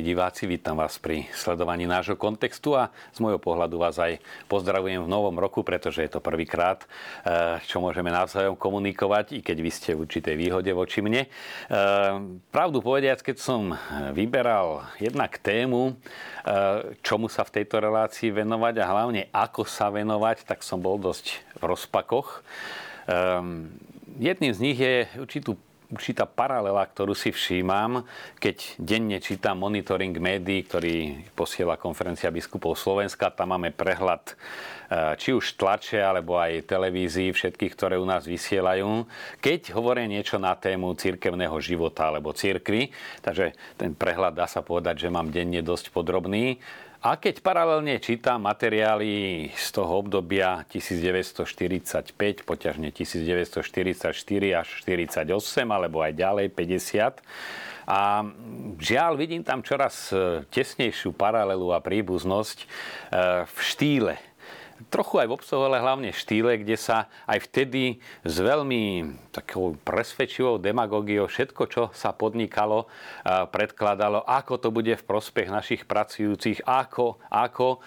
Milí diváci, vítam vás pri sledovaní nášho kontextu a z môjho pohľadu vás aj pozdravujem v novom roku, pretože je to prvýkrát, eh, čo môžeme navzájom komunikovať, i keď vy ste v určitej výhode voči mne. Eh, pravdu povediac, keď som vyberal jednak tému, eh, čomu sa v tejto relácii venovať a hlavne ako sa venovať, tak som bol dosť v rozpakoch. Jedným z nich je určitú určitá paralela, ktorú si všímam, keď denne čítam monitoring médií, ktorý posiela konferencia biskupov Slovenska. Tam máme prehľad e, či už tlače, alebo aj televízií, všetkých, ktoré u nás vysielajú. Keď hovoria niečo na tému cirkevného života alebo cirkvy, takže ten prehľad dá sa povedať, že mám denne dosť podrobný. A keď paralelne čítam materiály z toho obdobia 1945, poťažne 1944 až 48, alebo aj ďalej 50, a žiaľ, vidím tam čoraz tesnejšiu paralelu a príbuznosť e, v štýle trochu aj v obsahu, ale hlavne štýle, kde sa aj vtedy s veľmi takou presvedčivou demagógiou všetko, čo sa podnikalo, predkladalo, ako to bude v prospech našich pracujúcich, ako, ako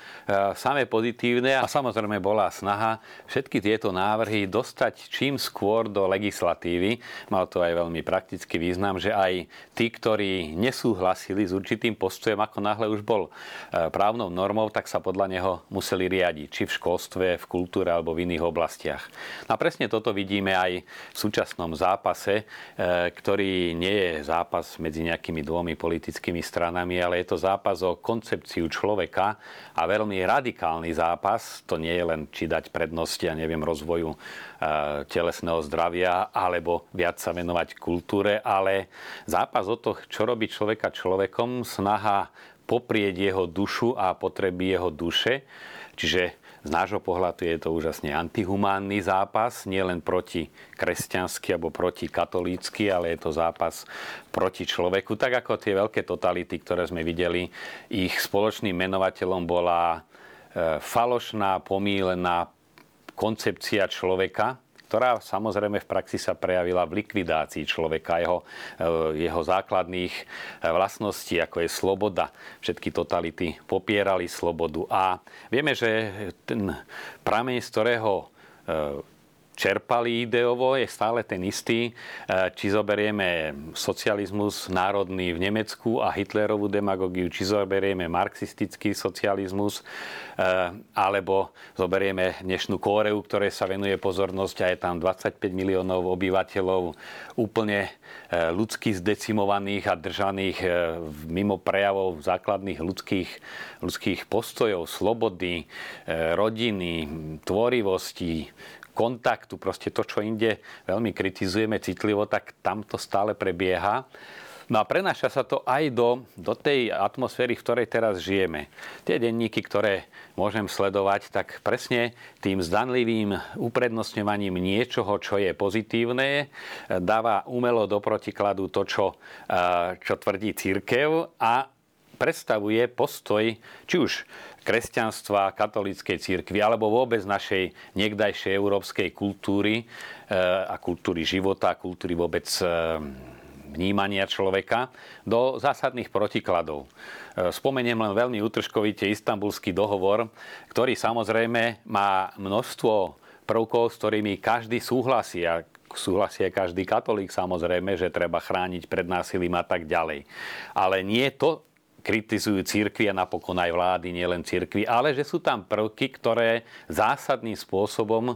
samé pozitívne. A samozrejme bola snaha všetky tieto návrhy dostať čím skôr do legislatívy. Mal to aj veľmi praktický význam, že aj tí, ktorí nesúhlasili s určitým postojom, ako náhle už bol právnou normou, tak sa podľa neho museli riadiť. Či v školstve, v kultúre alebo v iných oblastiach. No a presne toto vidíme aj v súčasnom zápase, e, ktorý nie je zápas medzi nejakými dvomi politickými stranami, ale je to zápas o koncepciu človeka a veľmi radikálny zápas. To nie je len či dať prednosti, ja neviem, rozvoju e, telesného zdravia alebo viac sa venovať kultúre, ale zápas o to, čo robí človeka človekom, snaha poprieť jeho dušu a potreby jeho duše. Čiže z nášho pohľadu je to úžasne antihumánny zápas, nielen proti kresťansky alebo proti katolícky, ale je to zápas proti človeku. Tak ako tie veľké totality, ktoré sme videli, ich spoločným menovateľom bola e, falošná, pomílená koncepcia človeka, ktorá samozrejme v praxi sa prejavila v likvidácii človeka, jeho, eh, jeho základných eh, vlastností, ako je sloboda. Všetky totality popierali slobodu. A vieme, že ten prameň, z ktorého eh, čerpali ideovo, je stále ten istý. E, či zoberieme socializmus národný v Nemecku a Hitlerovú demagogiu, či zoberieme marxistický socializmus, e, alebo zoberieme dnešnú Kóreu, ktoré sa venuje pozornosť a je tam 25 miliónov obyvateľov úplne e, ľudsky zdecimovaných a držaných mimo prejavov základných ľudských, ľudských postojov, slobody, rodiny, tvorivosti, kontaktu, proste to, čo inde veľmi kritizujeme citlivo, tak tam to stále prebieha. No a prenáša sa to aj do, do tej atmosféry, v ktorej teraz žijeme. Tie denníky, ktoré môžem sledovať, tak presne tým zdanlivým uprednostňovaním niečoho, čo je pozitívne, dáva umelo do protikladu to, čo, čo tvrdí církev a predstavuje postoj či už kresťanstva, katolíckej církvy alebo vôbec našej niekdajšej európskej kultúry e, a kultúry života, kultúry vôbec e, vnímania človeka do zásadných protikladov. E, spomeniem len veľmi utržkovite istambulský dohovor, ktorý samozrejme má množstvo prvkov, s ktorými každý súhlasí a súhlasí aj každý katolík samozrejme, že treba chrániť pred násilím a tak ďalej. Ale nie to kritizujú církvy a napokon aj vlády, nielen církvy, ale že sú tam prvky, ktoré zásadným spôsobom e,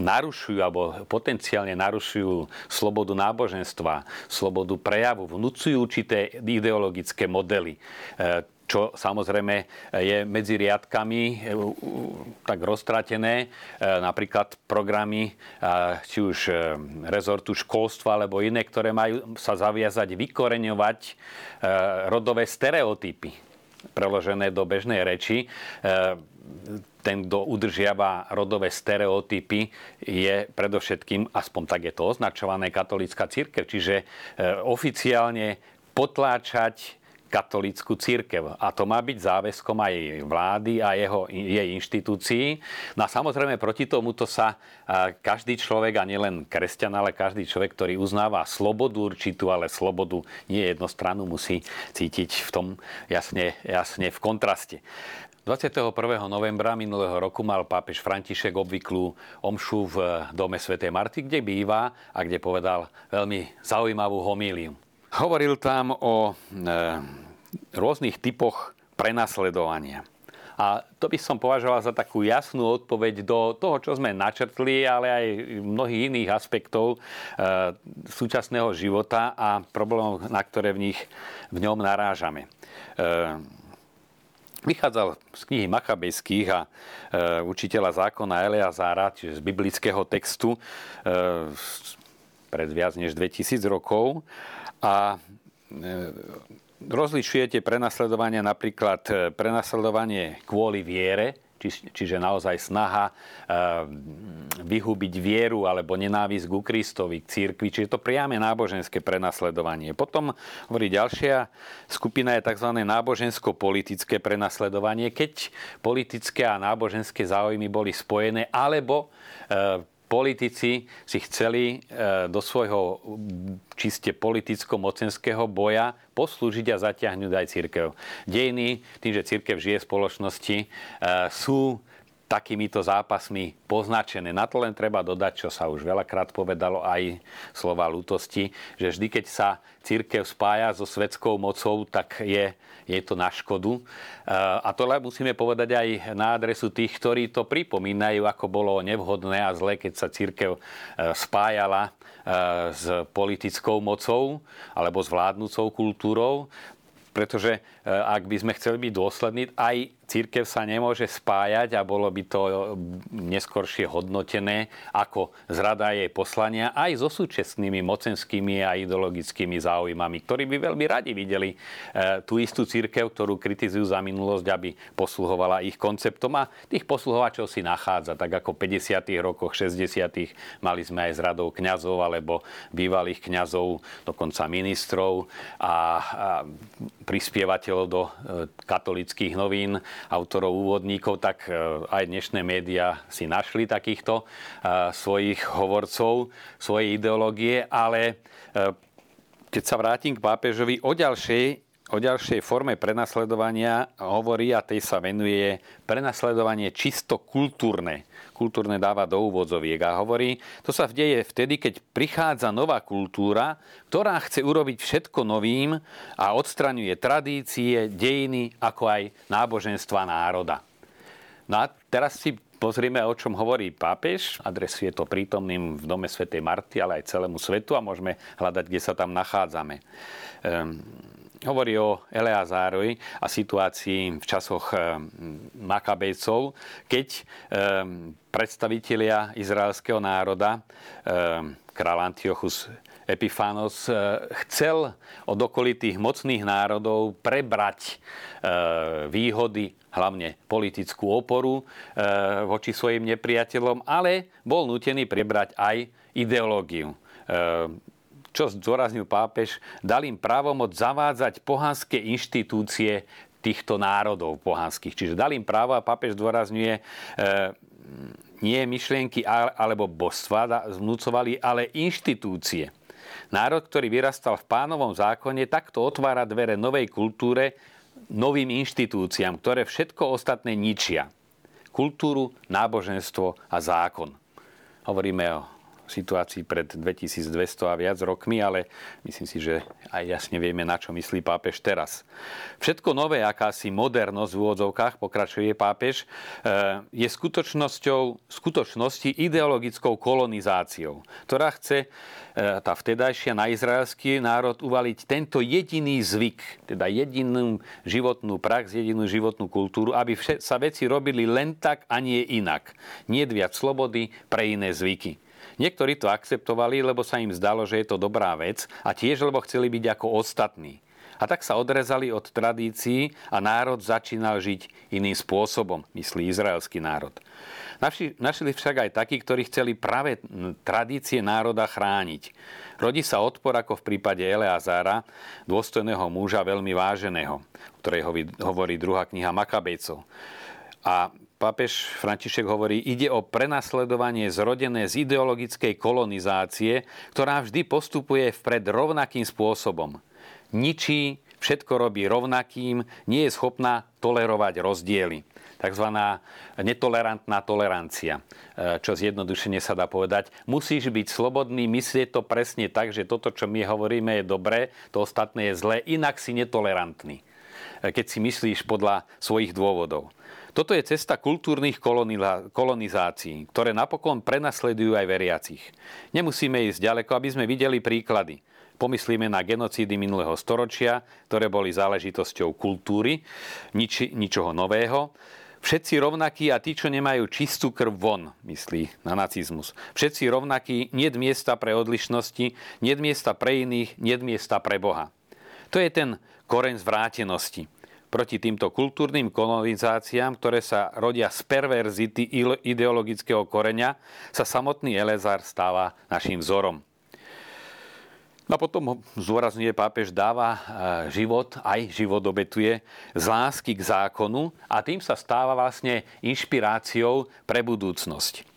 narušujú alebo potenciálne narušujú slobodu náboženstva, slobodu prejavu, vnúcujú určité ideologické modely. E, čo samozrejme je medzi riadkami e, tak roztratené. E, napríklad programy, e, či už rezortu školstva alebo iné, ktoré majú sa zaviazať vykoreňovať rodové stereotypy preložené do bežnej reči ten, kto udržiava rodové stereotypy, je predovšetkým, aspoň tak je to označované, katolícka církev. Čiže oficiálne potláčať katolícku církev. A to má byť záväzkom aj vlády a jeho, jej inštitúcií. No a samozrejme proti tomuto sa každý človek, a nielen kresťan, ale každý človek, ktorý uznáva slobodu určitú, ale slobodu nie jednostranu, musí cítiť v tom jasne, jasne v kontraste. 21. novembra minulého roku mal pápež František obvyklú omšu v dome svätej Marty, kde býva a kde povedal veľmi zaujímavú homíliu. Hovoril tam o e, rôznych typoch prenasledovania. A to by som považoval za takú jasnú odpoveď do toho, čo sme načrtli, ale aj mnohých iných aspektov e, súčasného života a problémov, na ktoré v, nich, v ňom narážame. E, Vychádzal z knihy Machabejských a e, učiteľa zákona Eleazára, čiže z biblického textu e, pred viac než 2000 rokov. A e, rozlišujete prenasledovanie napríklad e, prenasledovanie kvôli viere, či, čiže naozaj snaha e, vyhubiť vieru alebo nenávisť ku Kristovi, k církvi, čiže to priame náboženské prenasledovanie. Potom hovorí ďalšia skupina je tzv. nábožensko-politické prenasledovanie, keď politické a náboženské záujmy boli spojené, alebo politici si chceli e, do svojho čiste politicko-mocenského boja poslúžiť a zatiahnuť aj církev. Dejiny, tým, že církev žije v spoločnosti, e, sú takýmito zápasmi poznačené. Na to len treba dodať, čo sa už veľakrát povedalo, aj slova lutosti, že vždy, keď sa církev spája so svetskou mocou, tak je, je to na škodu. A to musíme povedať aj na adresu tých, ktorí to pripomínajú, ako bolo nevhodné a zlé, keď sa církev e, spájala e, s politickou mocou alebo s vládnúcou kultúrou pretože e, ak by sme chceli byť dôslední, aj církev sa nemôže spájať a bolo by to neskoršie hodnotené ako zrada jej poslania aj so súčasnými mocenskými a ideologickými záujmami, ktorí by veľmi radi videli e, tú istú církev, ktorú kritizujú za minulosť, aby posluhovala ich konceptom a tých posluhovačov si nachádza, tak ako v 50. rokoch, 60. mali sme aj z radov kňazov alebo bývalých kňazov, dokonca ministrov a, a prispievateľov do e, katolických novín, autorov úvodníkov, tak e, aj dnešné médiá si našli takýchto e, svojich hovorcov, svojej ideológie, ale keď sa vrátim k pápežovi, o ďalšej o ďalšej forme prenasledovania hovorí a tej sa venuje prenasledovanie čisto kultúrne. Kultúrne dáva do úvodzoviek a hovorí, to sa deje vtedy, keď prichádza nová kultúra, ktorá chce urobiť všetko novým a odstraňuje tradície, dejiny, ako aj náboženstva národa. No a teraz si pozrieme, o čom hovorí pápež. Adresuje to prítomným v dome svätej Marty, ale aj celému svetu a môžeme hľadať, kde sa tam nachádzame. Um, hovorí o Eleazárovi a situácii v časoch eh, Makabejcov, keď eh, predstavitelia izraelského národa, eh, král Antiochus Epifános chcel od okolitých mocných národov prebrať výhody, hlavne politickú oporu voči svojim nepriateľom, ale bol nutený prebrať aj ideológiu čo zdôraznil pápež, dal im právomoc zavádzať pohanské inštitúcie týchto národov pohanských. Čiže dal im právo a pápež zdôrazňuje, e, nie myšlienky alebo božstva vnúcovali, ale inštitúcie. Národ, ktorý vyrastal v pánovom zákone, takto otvára dvere novej kultúre, novým inštitúciám, ktoré všetko ostatné ničia. Kultúru, náboženstvo a zákon. Hovoríme o situácii pred 2200 a viac rokmi, ale myslím si, že aj jasne vieme, na čo myslí pápež teraz. Všetko nové, akási modernosť v úvodzovkách, pokračuje pápež, eh, je skutočnosťou, skutočnosti ideologickou kolonizáciou, ktorá chce eh, tá vtedajšia na izraelský národ uvaliť tento jediný zvyk, teda jedinú životnú prax, jedinú životnú kultúru, aby sa veci robili len tak a nie inak. Nie viac slobody pre iné zvyky. Niektorí to akceptovali, lebo sa im zdalo, že je to dobrá vec a tiež, lebo chceli byť ako ostatní. A tak sa odrezali od tradícií a národ začínal žiť iným spôsobom, myslí izraelský národ. Našli však aj takí, ktorí chceli práve tradície národa chrániť. Rodí sa odpor ako v prípade Eleazára, dôstojného muža veľmi váženého, o ktorej hovorí druhá kniha Makabejcov. A pápež František hovorí, ide o prenasledovanie zrodené z ideologickej kolonizácie, ktorá vždy postupuje vpred rovnakým spôsobom. Ničí, všetko robí rovnakým, nie je schopná tolerovať rozdiely tzv. netolerantná tolerancia, e, čo zjednodušene sa dá povedať. Musíš byť slobodný, myslieť to presne tak, že toto, čo my hovoríme, je dobré, to ostatné je zlé, inak si netolerantný, e, keď si myslíš podľa svojich dôvodov. Toto je cesta kultúrnych kolonizácií, ktoré napokon prenasledujú aj veriacich. Nemusíme ísť ďaleko, aby sme videli príklady. Pomyslíme na genocídy minulého storočia, ktoré boli záležitosťou kultúry, nič, ničoho nového. Všetci rovnakí a tí, čo nemajú čistú krv von, myslí na nacizmus. Všetci rovnakí, nie miesta pre odlišnosti, nie miesta pre iných, nie miesta pre Boha. To je ten koreň zvrátenosti. Proti týmto kultúrnym kolonizáciám, ktoré sa rodia z perverzity ideologického koreňa, sa samotný Elezar stáva našim vzorom. No a potom zdôrazňuje pápež, dáva e, život, aj život obetuje z lásky k zákonu a tým sa stáva vlastne inšpiráciou pre budúcnosť.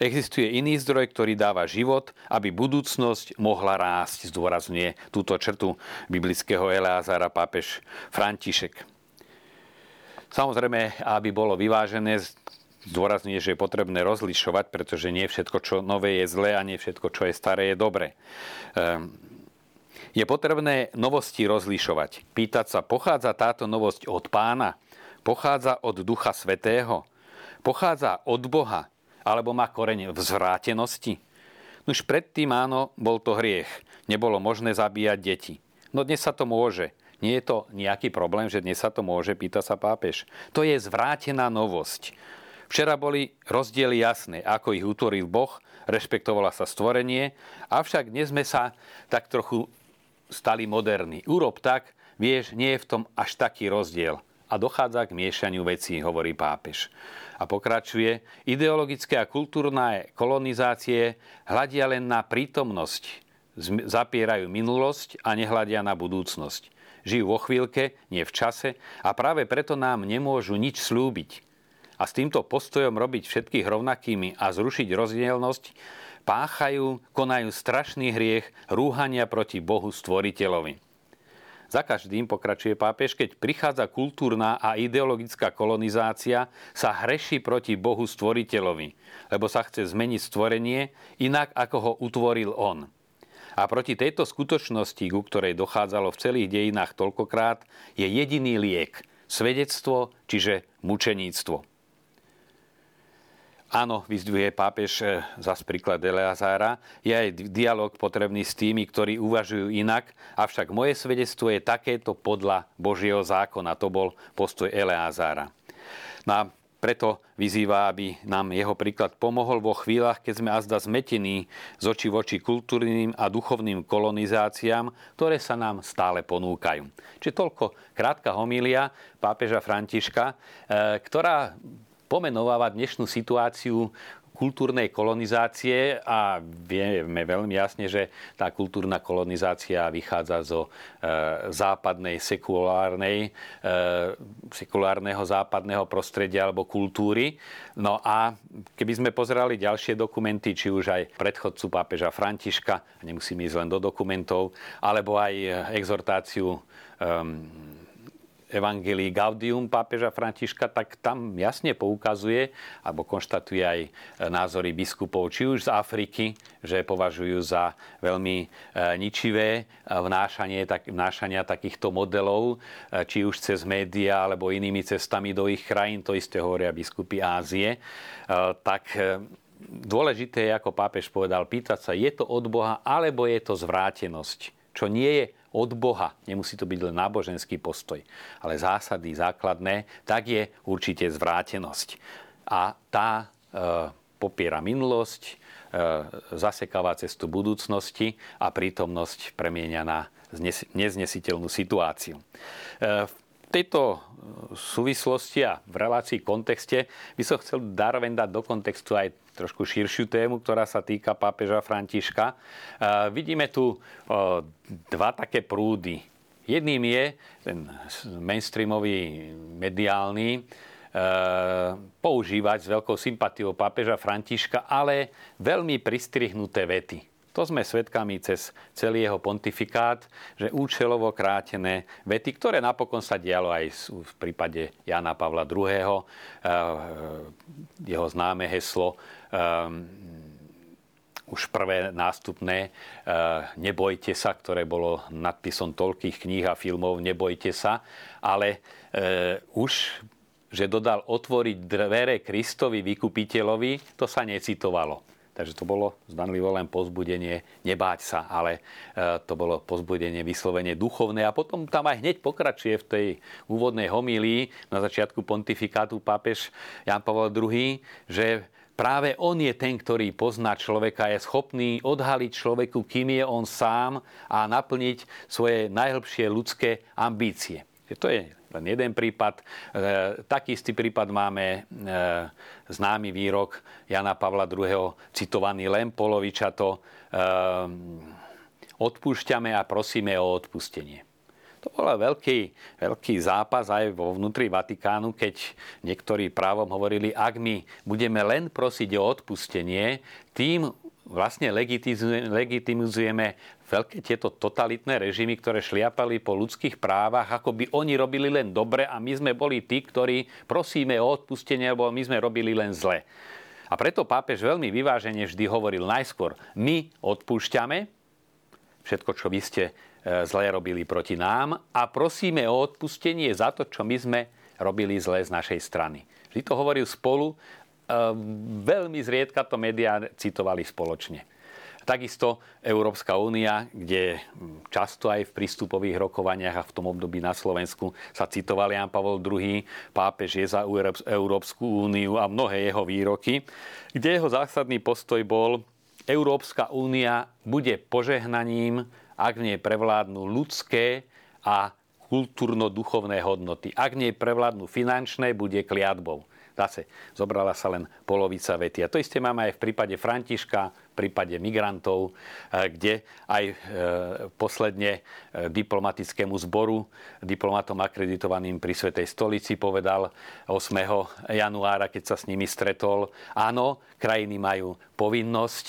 Existuje iný zdroj, ktorý dáva život, aby budúcnosť mohla rásť, zdôrazňuje túto črtu biblického Eleazara pápež František. Samozrejme, aby bolo vyvážené, zdôrazňuje, že je potrebné rozlišovať, pretože nie všetko, čo nové je zlé a nie všetko, čo je staré, je dobré. Ehm, je potrebné novosti rozlišovať. Pýtať sa, pochádza táto novosť od pána? Pochádza od Ducha Svetého? Pochádza od Boha? Alebo má koreň v zvrátenosti? Už predtým áno, bol to hriech. Nebolo možné zabíjať deti. No dnes sa to môže. Nie je to nejaký problém, že dnes sa to môže, pýta sa pápež. To je zvrátená novosť. Včera boli rozdiely jasné, ako ich utvoril Boh, rešpektovala sa stvorenie, avšak dnes sme sa tak trochu stali moderní. Urob tak, vieš, nie je v tom až taký rozdiel. A dochádza k miešaniu vecí, hovorí pápež. A pokračuje, ideologické a kultúrne kolonizácie hľadia len na prítomnosť, zapierajú minulosť a nehľadia na budúcnosť. Žijú vo chvíľke, nie v čase a práve preto nám nemôžu nič slúbiť a s týmto postojom robiť všetkých rovnakými a zrušiť rozdielnosť, páchajú, konajú strašný hriech rúhania proti Bohu stvoriteľovi. Za každým, pokračuje pápež, keď prichádza kultúrna a ideologická kolonizácia, sa hreší proti Bohu stvoriteľovi, lebo sa chce zmeniť stvorenie inak, ako ho utvoril on. A proti tejto skutočnosti, ku ktorej dochádzalo v celých dejinách toľkokrát, je jediný liek – svedectvo, čiže mučeníctvo. Áno, vyzdvihuje pápež eh, za príklad Eleazára. Je aj dialog potrebný s tými, ktorí uvažujú inak, avšak moje svedectvo je takéto podľa Božieho zákona. To bol postoj Eleazára. No a preto vyzýva, aby nám jeho príklad pomohol vo chvíľach, keď sme azda zmetení z očí voči kultúrnym a duchovným kolonizáciám, ktoré sa nám stále ponúkajú. Čiže toľko krátka homília pápeža Františka, eh, ktorá pomenováva dnešnú situáciu kultúrnej kolonizácie a vieme veľmi jasne, že tá kultúrna kolonizácia vychádza zo e, západnej sekulárnej, e, sekulárneho západného prostredia alebo kultúry. No a keby sme pozerali ďalšie dokumenty, či už aj predchodcu pápeža Františka, nemusíme ísť len do dokumentov, alebo aj exhortáciu Evangelii Gaudium pápeža Františka, tak tam jasne poukazuje alebo konštatuje aj názory biskupov, či už z Afriky, že považujú za veľmi e, ničivé vnášanie, tak, vnášania takýchto modelov, e, či už cez médiá alebo inými cestami do ich krajín, to isté hovoria biskupy Ázie, e, tak dôležité ako pápež povedal, pýtať sa, je to od Boha, alebo je to zvrátenosť, čo nie je od Boha. Nemusí to byť len náboženský postoj, ale zásady základné, tak je určite zvrátenosť. A tá e, popiera minulosť, e, zasekáva cestu budúcnosti a prítomnosť premienia na neznesiteľnú situáciu. V tejto súvislosti a v relácii kontexte by som chcel zároveň dať do kontextu aj trošku širšiu tému, ktorá sa týka pápeža Františka. Vidíme tu dva také prúdy. Jedným je ten mainstreamový mediálny, používať s veľkou sympatiou pápeža Františka, ale veľmi pristrihnuté vety. To sme svedkami cez celý jeho pontifikát, že účelovo krátené vety, ktoré napokon sa dialo aj v prípade Jana Pavla II. Eh, jeho známe heslo eh, už prvé nástupné eh, Nebojte sa, ktoré bolo nadpisom toľkých kníh a filmov Nebojte sa, ale už že dodal otvoriť dvere Kristovi vykupiteľovi, to sa necitovalo. Takže to bolo zdanlivo len pozbudenie, nebáť sa, ale e, to bolo pozbudenie vyslovene duchovné. A potom tam aj hneď pokračuje v tej úvodnej homílii na začiatku pontifikátu pápež Jan Pavel II, že práve on je ten, ktorý pozná človeka, je schopný odhaliť človeku, kým je on sám a naplniť svoje najhlbšie ľudské ambície. To je len jeden prípad. E, taký istý prípad máme e, známy výrok Jana Pavla II. citovaný len polovičato. E, odpúšťame a prosíme o odpustenie. To bol veľký, veľký zápas aj vo vnútri Vatikánu, keď niektorí právom hovorili, ak my budeme len prosiť o odpustenie, tým vlastne legitimizujeme veľké tieto totalitné režimy, ktoré šliapali po ľudských právach, ako by oni robili len dobre a my sme boli tí, ktorí prosíme o odpustenie, lebo my sme robili len zle. A preto pápež veľmi vyvážene vždy hovoril najskôr, my odpúšťame všetko, čo vy ste e, zle robili proti nám a prosíme o odpustenie za to, čo my sme robili zle z našej strany. Vždy to hovoril spolu, e, veľmi zriedka to médiá citovali spoločne. Takisto Európska únia, kde často aj v prístupových rokovaniach a v tom období na Slovensku sa citoval Jan Pavol II, pápež je za Európsku úniu a mnohé jeho výroky, kde jeho zásadný postoj bol, Európska únia bude požehnaním, ak v nej prevládnu ľudské a kultúrno-duchovné hodnoty. Ak nej prevládnu finančné, bude kliatbou. Zase zobrala sa len polovica vety. A to isté máme aj v prípade Františka, v prípade migrantov, eh, kde aj eh, posledne eh, diplomatickému zboru, diplomatom akreditovaným pri Svetej stolici povedal 8. januára, keď sa s nimi stretol, áno, krajiny majú povinnosť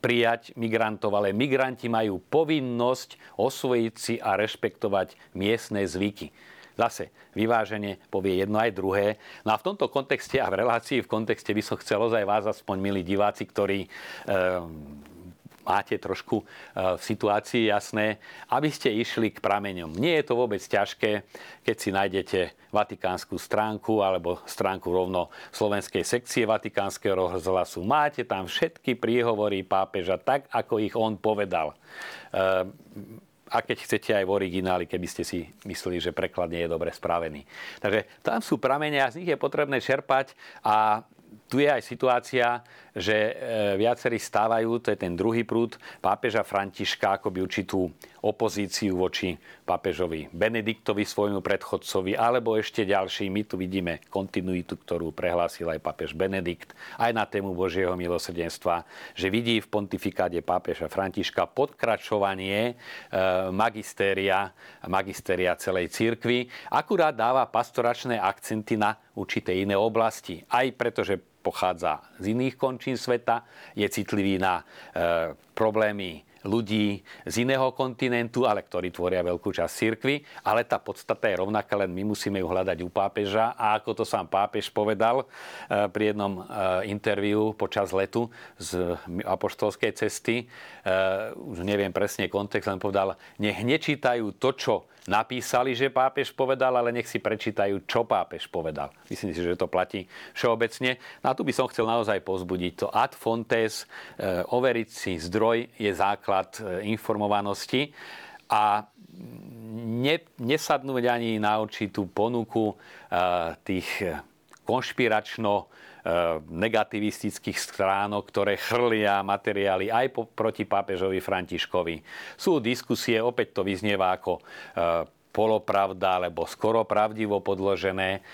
prijať migrantov, ale migranti majú povinnosť osvojiť si a rešpektovať miestne zvyky. Zase vyváženie povie jedno aj druhé. No a v tomto kontexte a v relácii v kontexte by som chcel ozaj vás aspoň, milí diváci, ktorí e, máte trošku e, v situácii jasné, aby ste išli k prameňom. Nie je to vôbec ťažké, keď si nájdete vatikánsku stránku alebo stránku rovno slovenskej sekcie vatikánskeho rozhlasu. Máte tam všetky príhovory pápeža tak, ako ich on povedal. E, a keď chcete aj v origináli, keby ste si mysleli, že preklad nie je dobre spravený. Takže tam sú pramene a z nich je potrebné čerpať a tu je aj situácia, že e, viacerí stávajú, to je ten druhý prúd, pápeža Františka akoby určitú opozíciu voči pápežovi Benediktovi, svojmu predchodcovi, alebo ešte ďalší. My tu vidíme kontinuitu, ktorú prehlásil aj pápež Benedikt, aj na tému Božieho milosrdenstva, že vidí v pontifikáde pápeža Františka podkračovanie e, magistéria, magistéria celej cirkvi. Akurát dáva pastoračné akcenty na určité iné oblasti. Aj preto, že pochádza z iných končín sveta, je citlivý na e, problémy ľudí z iného kontinentu, ale ktorí tvoria veľkú časť cirkvy. Ale tá podstata je rovnaká, len my musíme ju hľadať u pápeža. A ako to sám pápež povedal e, pri jednom e, interviu počas letu z apoštolskej cesty, e, už neviem presne kontext, len povedal, nech nečítajú to, čo napísali, že pápež povedal, ale nech si prečítajú, čo pápež povedal. Myslím si, že to platí všeobecne. No a tu by som chcel naozaj pozbudiť to ad fontes, e, overiť si zdroj je základ e, informovanosti a ne, nesadnúť ani na určitú ponuku e, tých konšpiračno negativistických stránok, ktoré chrlia materiály aj po, proti pápežovi Františkovi. Sú diskusie, opäť to vyznieva ako polopravda alebo skoro pravdivo podložené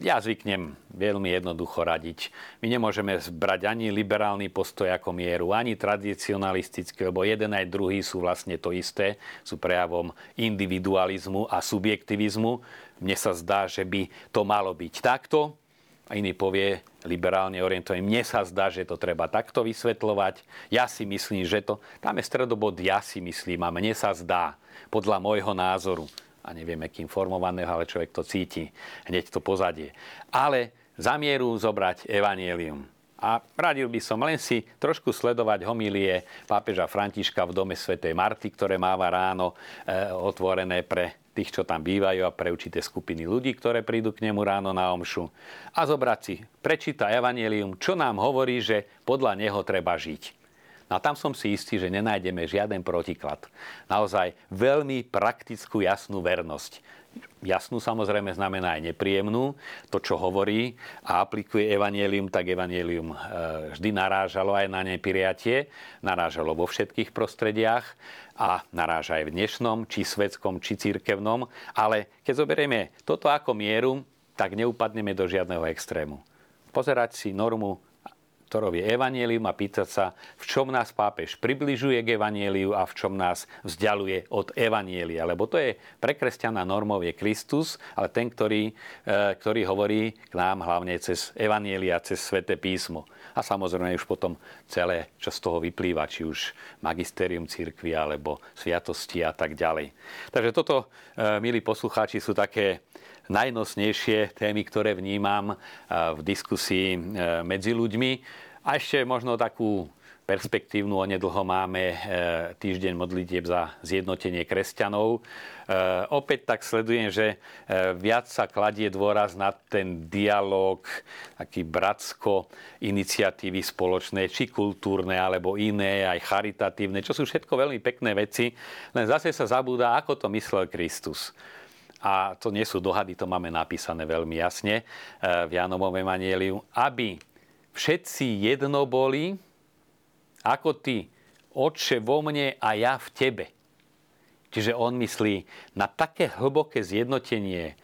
ja zvyknem veľmi jednoducho radiť. My nemôžeme zbrať ani liberálny postoj ako mieru, ani tradicionalistický, lebo jeden aj druhý sú vlastne to isté, sú prejavom individualizmu a subjektivizmu. Mne sa zdá, že by to malo byť takto, a iný povie liberálne orientovaný. Mne sa zdá, že to treba takto vysvetľovať. Ja si myslím, že to... Tam je stredobod ja si myslím a mne sa zdá, podľa môjho názoru a neviem, akým formovaného, ale človek to cíti, hneď to pozadie. Ale za mieru zobrať evanielium. A radil by som len si trošku sledovať homilie pápeža Františka v dome svätej Marty, ktoré máva ráno e, otvorené pre tých, čo tam bývajú a pre určité skupiny ľudí, ktoré prídu k nemu ráno na omšu. A zobrať si, prečíta Evangelium, čo nám hovorí, že podľa neho treba žiť. No a tam som si istý, že nenájdeme žiaden protiklad. Naozaj veľmi praktickú, jasnú vernosť. Jasnú samozrejme znamená aj nepríjemnú. To, čo hovorí a aplikuje Evangelium, tak Evangelium e, vždy narážalo aj na neprijatie. Narážalo vo všetkých prostrediach a naráža aj v dnešnom, či svetskom, či církevnom. Ale keď zoberieme toto ako mieru, tak neupadneme do žiadneho extrému. Pozerať si normu ktorou je Evangelium a pýtať sa, v čom nás pápež približuje k Evangeliu a v čom nás vzdialuje od Evanielia. Lebo to je pre kresťana normov je Kristus, ale ten, ktorý, e, ktorý hovorí k nám hlavne cez Evanielia, cez Svete písmo. A samozrejme už potom celé, čo z toho vyplýva, či už magisterium církvy alebo sviatosti a tak ďalej. Takže toto, e, milí poslucháči, sú také najnosnejšie témy, ktoré vnímam v diskusii medzi ľuďmi. A ešte možno takú perspektívnu, onedlho máme e, týždeň modlitieb za zjednotenie kresťanov. Opäť tak sledujem, že viac sa kladie dôraz na ten dialog, taký bratsko, iniciatívy spoločné, či kultúrne, alebo iné, aj charitatívne, čo sú všetko veľmi pekné veci. Len zase sa zabúda, ako to myslel Kristus a to nie sú dohady, to máme napísané veľmi jasne v Janovom Evangeliu, aby všetci jedno boli, ako ty, Otče vo mne a ja v tebe. Čiže on myslí na také hlboké zjednotenie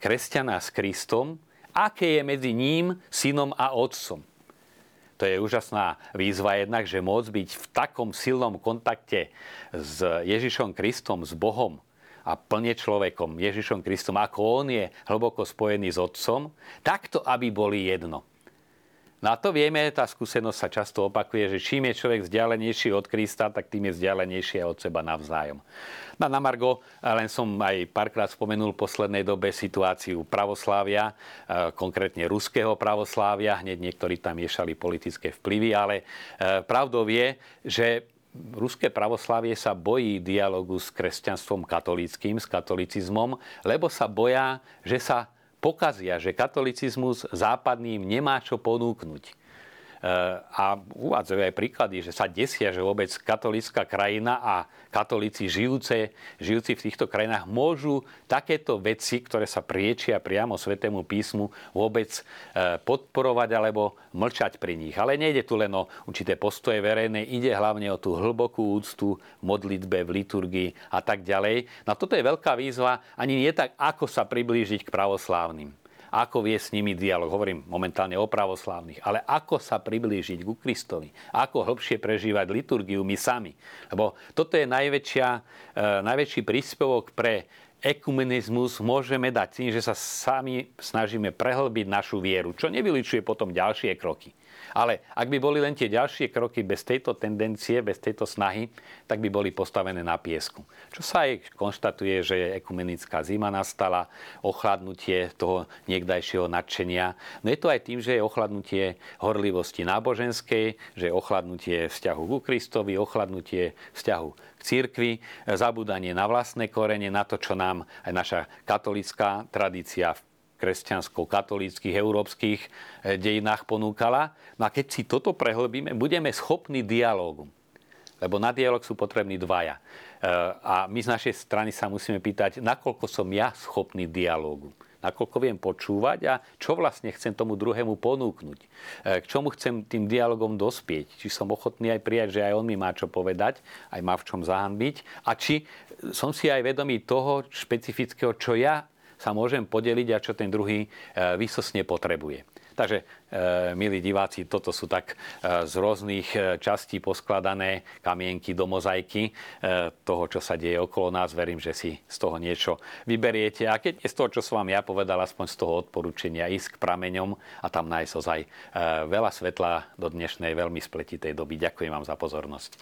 kresťana s Kristom, aké je medzi ním, synom a otcom. To je úžasná výzva jednak, že môcť byť v takom silnom kontakte s Ježišom Kristom, s Bohom a plne človekom, Ježišom Kristom, ako on je hlboko spojený s Otcom, takto, aby boli jedno. No a to vieme, tá skúsenosť sa často opakuje, že čím je človek vzdialenejší od Krista, tak tým je vzdialenejší od seba navzájom. No na Margo len som aj párkrát spomenul v poslednej dobe situáciu pravoslávia, e, konkrétne ruského pravoslávia, hneď niektorí tam miešali politické vplyvy, ale e, pravdou je, že ruské pravoslávie sa bojí dialogu s kresťanstvom katolíckým, s katolicizmom, lebo sa boja, že sa pokazia, že katolicizmus západným nemá čo ponúknuť. Eh, a uvádzajú aj príklady, že sa desia, že vôbec katolická krajina a katolíci žijúce, žijúci v týchto krajinách môžu takéto veci, ktoré sa priečia priamo Svetému písmu, vôbec eh, podporovať alebo mlčať pri nich. Ale nejde tu len o určité postoje verejné, ide hlavne o tú hlbokú úctu v modlitbe, v liturgii a tak ďalej. No toto je veľká výzva, ani nie tak, ako sa priblížiť k pravoslávnym ako vie s nimi dialog. Hovorím momentálne o pravoslávnych, ale ako sa priblížiť ku Kristovi, ako hlbšie prežívať liturgiu my sami. Lebo toto je najväčšia, e, najväčší príspevok pre ekumenizmus môžeme dať tým, že sa sami snažíme prehlbiť našu vieru, čo nevyličuje potom ďalšie kroky. Ale ak by boli len tie ďalšie kroky bez tejto tendencie, bez tejto snahy, tak by boli postavené na piesku. Čo sa aj konštatuje, že ekumenická zima nastala, ochladnutie toho niekdajšieho nadšenia. No je to aj tým, že je ochladnutie horlivosti náboženskej, že je ochladnutie vzťahu ku Kristovi, ochladnutie vzťahu k cirkvi, zabúdanie na vlastné korene, na to, čo nám aj naša katolická tradícia v kresťansko-katolíckých, európskych eh, dejinách ponúkala. No a keď si toto prehlbíme, budeme schopní dialógu. Lebo na dialog sú potrební dvaja. Eh, a my z našej strany sa musíme pýtať, nakoľko som ja schopný dialógu. Nakoľko viem počúvať a čo vlastne chcem tomu druhému ponúknuť. E, k čomu chcem tým dialogom dospieť. Či som ochotný aj prijať, že aj on mi má čo povedať, aj má v čom zahanbiť. A či som si aj vedomý toho špecifického, čo ja sa môžem podeliť a čo ten druhý e, vysosne potrebuje. Takže, e, milí diváci, toto sú tak e, z rôznych e, častí poskladané kamienky do mozaiky toho, čo sa deje okolo nás. Verím, že si z toho niečo vyberiete. A keď je z toho, čo som vám ja povedal, aspoň z toho odporúčenia ísť k prameňom a tam nájsť ozaj veľa svetla do dnešnej veľmi spletitej doby. Ďakujem vám za pozornosť.